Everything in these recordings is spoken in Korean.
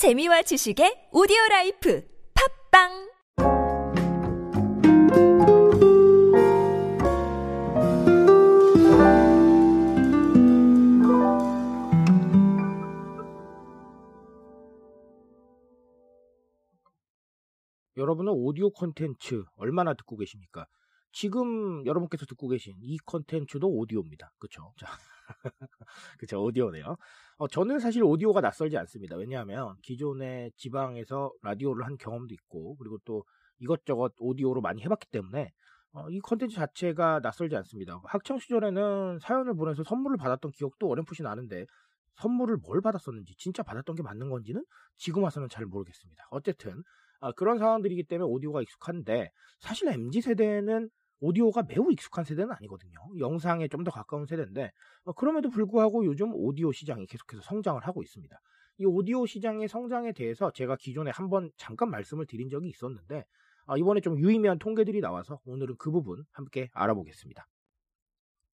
재미와 지식의 오디오 라이프 팟빵 여러분은 오디오 콘텐츠 얼마나 듣고 계십니까? 지금 여러분께서 듣고 계신 이 콘텐츠도 오디오입니다. 그쵸? 자, 그쵸, 오디오네요. 어, 저는 사실 오디오가 낯설지 않습니다. 왜냐하면 기존의 지방에서 라디오를 한 경험도 있고, 그리고 또 이것저것 오디오로 많이 해봤기 때문에, 어, 이 콘텐츠 자체가 낯설지 않습니다. 학창 시절에는 사연을 보내서 선물을 받았던 기억도 어렴풋이 나는데, 선물을 뭘 받았었는지, 진짜 받았던 게 맞는 건지는 지금 와서는 잘 모르겠습니다. 어쨌든, 아, 그런 상황들이기 때문에 오디오가 익숙한데, 사실 MZ세대는 오디오가 매우 익숙한 세대는 아니거든요. 영상에 좀 더 가까운 세대인데 어, 그럼에도 불구하고 요즘 오디오 시장이 계속해서 성장을 하고 있습니다. 이 오디오 시장의 성장에 대해서 제가 기존에 한번 잠깐 말씀을 드린 적이 있었는데 아, 이번에 좀 유의미한 통계들이 나와서 오늘은 그 부분 함께 알아보겠습니다.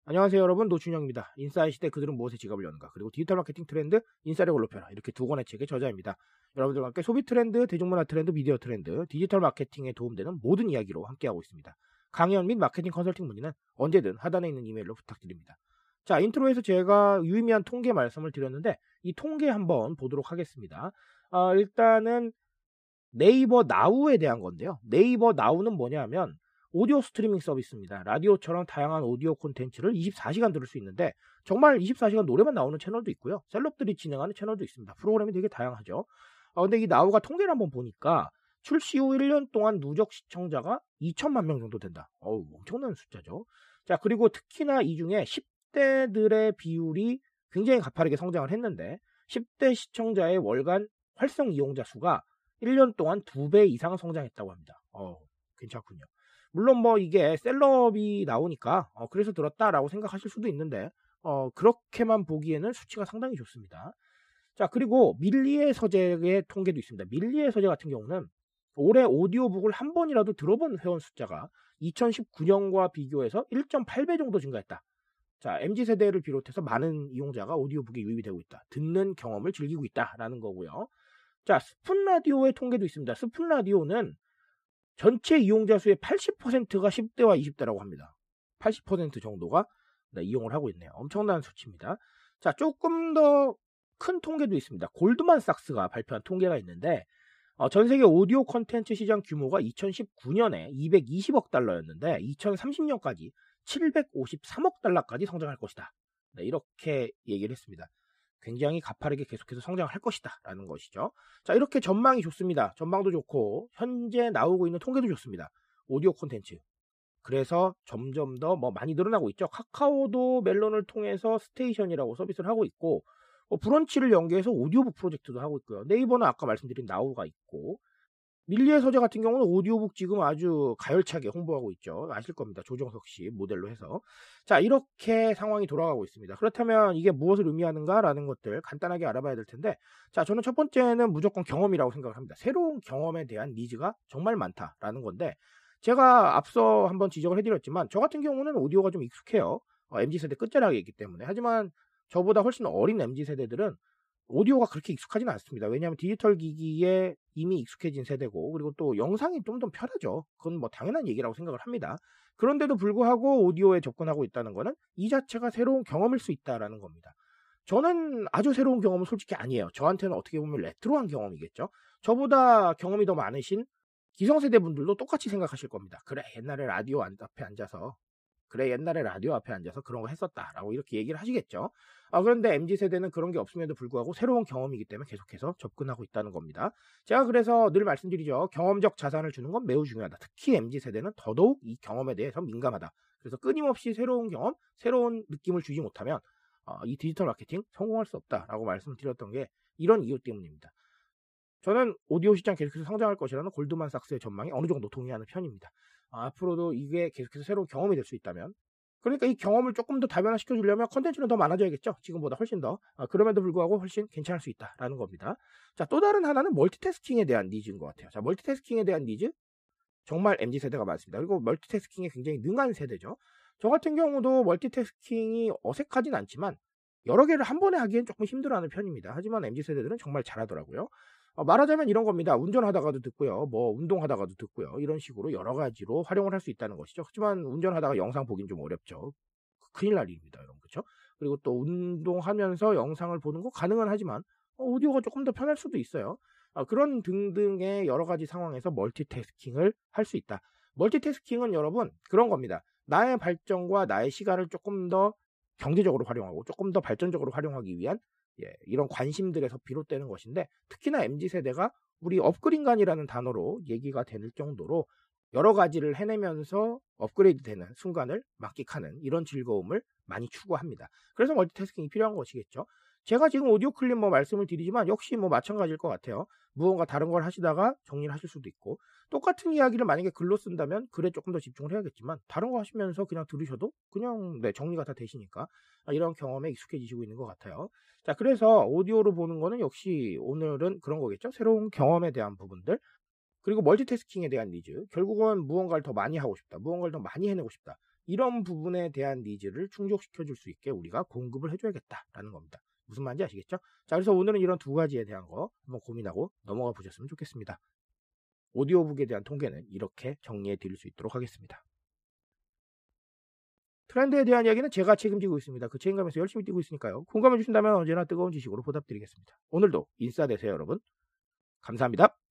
안녕하세요 여러분 노준영입니다. 인싸의 시대 그들은 무엇에 지갑을 여는가 그리고 디지털 마케팅 트렌드 인싸력을 높여라 이렇게 두 권의 책의 저자입니다. 여러분들과 함께 소비 트렌드, 대중문화 트렌드, 미디어 트렌드, 디지털 마케팅에 도움되는 모든 이야기로 함께하고 있습니다. 강연 및 마케팅 컨설팅 문의는 언제든 하단에 있는 이메일로 부탁드립니다. 자, 인트로에서 제가 유의미한 통계 말씀을 드렸는데 이 통계 한번 보도록 하겠습니다. 어, 일단은 네이버 나우에 대한 건데요. 네이버 나우는 뭐냐면 오디오 스트리밍 서비스입니다. 라디오처럼 다양한 오디오 콘텐츠를 24시간 들을 수 있는데 정말 24시간 노래만 나오는 채널도 있고요. 셀럽들이 진행하는 채널도 있습니다. 프로그램이 되게 다양하죠. 어, 근데 이 나우가 통계를 한번 보니까 출시 후 1년 동안 누적 시청자가 2천만 명 정도 된다. 어우, 엄청난 숫자죠. 자, 그리고 특히나 이 중에 10대들의 비율이 굉장히 가파르게 성장을 했는데 10대 시청자의 월간 활성 이용자 수가 1년 동안 2배 이상 성장했다고 합니다. 어, 괜찮군요. 물론 뭐 이게 셀럽이 나오니까 어, 그래서 들었다라고 생각하실 수도 있는데 어, 그렇게만 보기에는 수치가 상당히 좋습니다. 자, 그리고 밀리의 서재의 통계도 있습니다. 밀리의 서재 같은 경우는 올해 오디오북을 한 번이라도 들어본 회원 숫자가 2019년과 비교해서 1.8배 정도 증가했다. 자, MZ세대를 비롯해서 많은 이용자가 오디오북에 유입이 되고 있다. 듣는 경험을 즐기고 있다라는 거고요. 자, 스푼 라디오의 통계도 있습니다. 스푼 라디오는 전체 이용자 수의 80%가 10대와 20대라고 합니다. 80% 정도가 네, 이용을 하고 있네요. 엄청난 수치입니다. 자, 조금 더 큰 통계도 있습니다. 골드만삭스가 발표한 통계가 있는데 어, 전 세계 오디오 컨텐츠 시장 규모가 2019년에 220억 달러였는데 2030년까지 753억 달러까지 성장할 것이다. 네, 이렇게 얘기를 했습니다. 굉장히 가파르게 계속해서 성장할 것이다. 라는 것이죠. 자, 이렇게 전망이 좋습니다. 전망도 좋고, 현재 나오고 있는 통계도 좋습니다. 오디오 콘텐츠. 그래서 점점 더 뭐 많이 늘어나고 있죠. 카카오도 멜론을 통해서 스테이션이라고 서비스를 하고 있고, 어, 브런치를 연계해서 오디오북 프로젝트도 하고 있고요. 네이버는 아까 말씀드린 나우가 있고 밀리의 서재 같은 경우는 오디오북 지금 아주 가열차게 홍보하고 있죠. 아실 겁니다. 조정석 씨 모델로 해서. 자, 이렇게 상황이 돌아가고 있습니다. 그렇다면 이게 무엇을 의미하는가라는 것들 간단하게 알아봐야 될 텐데, 자, 저는 첫 번째는 무조건 경험이라고 생각을 합니다. 새로운 경험에 대한 니즈가 정말 많다라는 건데, 제가 앞서 한번 지적을 해드렸지만, 저 같은 경우는 오디오가 좀 익숙해요. 어, MZ세대 끝자락에 있기 때문에. 하지만 저보다 훨씬 어린 MZ 세대들은 오디오가 그렇게 익숙하지는 않습니다. 왜냐하면 디지털 기기에 이미 익숙해진 세대고 그리고 또 영상이 좀 더 편하죠. 그건 뭐 당연한 얘기라고 생각을 합니다. 그런데도 불구하고 오디오에 접근하고 있다는 것은 이 자체가 새로운 경험일 수 있다라는 겁니다. 저는 아주 새로운 경험은 솔직히 아니에요. 저한테는 어떻게 보면 레트로한 경험이겠죠. 저보다 경험이 더 많으신 기성세대 분들도 똑같이 생각하실 겁니다. 그래 옛날에 라디오 앞에 앉아서 그래 옛날에 라디오 앞에 앉아서 그런 거 했었다라고 이렇게 얘기를 하시겠죠. 아, 그런데 MZ 세대는 그런 게 없음에도 불구하고 새로운 경험이기 때문에 계속해서 접근하고 있다는 겁니다. 제가 그래서 늘 말씀드리죠. 경험적 자산을 주는 건 매우 중요하다. 특히 MZ 세대는 더더욱 이 경험에 대해서 민감하다. 그래서 끊임없이 새로운 경험, 새로운 느낌을 주지 못하면 어, 이 디지털 마케팅 성공할 수 없다라고 말씀드렸던 게 이런 이유 때문입니다. 저는 오디오 시장 계속해서 성장할 것이라는 골드만삭스의 전망에 어느 정도 동의하는 편입니다. 아, 앞으로도 이게 계속해서 새로운 경험이 될 수 있다면 그러니까 이 경험을 조금 더 다변화시켜 주려면 컨텐츠는 더 많아져야겠죠. 지금보다 훨씬 더. 아, 그럼에도 불구하고 훨씬 괜찮을 수 있다라는 겁니다. 자, 또 다른 하나는 멀티태스킹에 대한 니즈인 것 같아요. 자, 멀티태스킹에 대한 니즈 정말 MZ 세대가 많습니다. 그리고 멀티태스킹에 굉장히 능한 세대죠. 저 같은 경우도 멀티태스킹이 어색하진 않지만 여러 개를 한 번에 하기엔 조금 힘들어하는 편입니다. 하지만 MZ 세대들은 정말 잘하더라고요. 어, 말하자면 이런 겁니다. 운전하다가도 듣고요. 뭐 운동하다가도 듣고요. 이런 식으로 여러 가지로 활용을 할 수 있다는 것이죠. 하지만 운전하다가 영상 보긴 좀 어렵죠. 큰일 날 일입니다, 여러분. 그렇죠? 그리고 또 운동하면서 영상을 보는 거 가능은 하지만 어, 오디오가 조금 더 편할 수도 있어요. 어, 그런 등등의 여러 가지 상황에서 멀티태스킹을 할 수 있다. 멀티태스킹은 여러분 그런 겁니다. 나의 발전과 나의 시간을 조금 더 경제적으로 활용하고 조금 더 발전적으로 활용하기 위한 예, 이런 관심들에서 비롯되는 것인데 특히나 MZ 세대가 우리 업그린간이라는 단어로 얘기가 될 정도로 여러 가지를 해내면서 업그레이드 되는 순간을 만끽하는 이런 즐거움을 많이 추구합니다. 그래서 멀티태스킹이 필요한 것이겠죠. 제가 지금 오디오 클립 뭐 말씀을 드리지만 역시 뭐 마찬가지일 것 같아요. 무언가 다른 걸 하시다가 정리를 하실 수도 있고 똑같은 이야기를 만약에 글로 쓴다면 글에 조금 더 집중을 해야겠지만 다른 거 하시면서 그냥 들으셔도 그냥 네, 정리가 다 되시니까 이런 경험에 익숙해지시고 있는 것 같아요. 자, 그래서 오디오로 보는 거는 역시 오늘은 그런 거겠죠. 새로운 경험에 대한 부분들 그리고 멀티태스킹에 대한 니즈 결국은 무언가를 더 많이 하고 싶다. 무언가를 더 많이 해내고 싶다. 이런 부분에 대한 니즈를 충족시켜 줄 수 있게 우리가 공급을 해줘야겠다라는 겁니다. 무슨 말인지 아시겠죠? 자, 그래서 오늘은 이런 두 가지에 대한 거 한번 고민하고 넘어가 보셨으면 좋겠습니다. 오디오북에 대한 통계는 이렇게 정리해 드릴 수 있도록 하겠습니다. 트렌드에 대한 이야기는 제가 책임지고 있습니다. 그 책임감에서 열심히 뛰고 있으니까요. 공감해 주신다면 언제나 뜨거운 지식으로 보답드리겠습니다. 오늘도 인싸 되세요, 여러분. 감사합니다.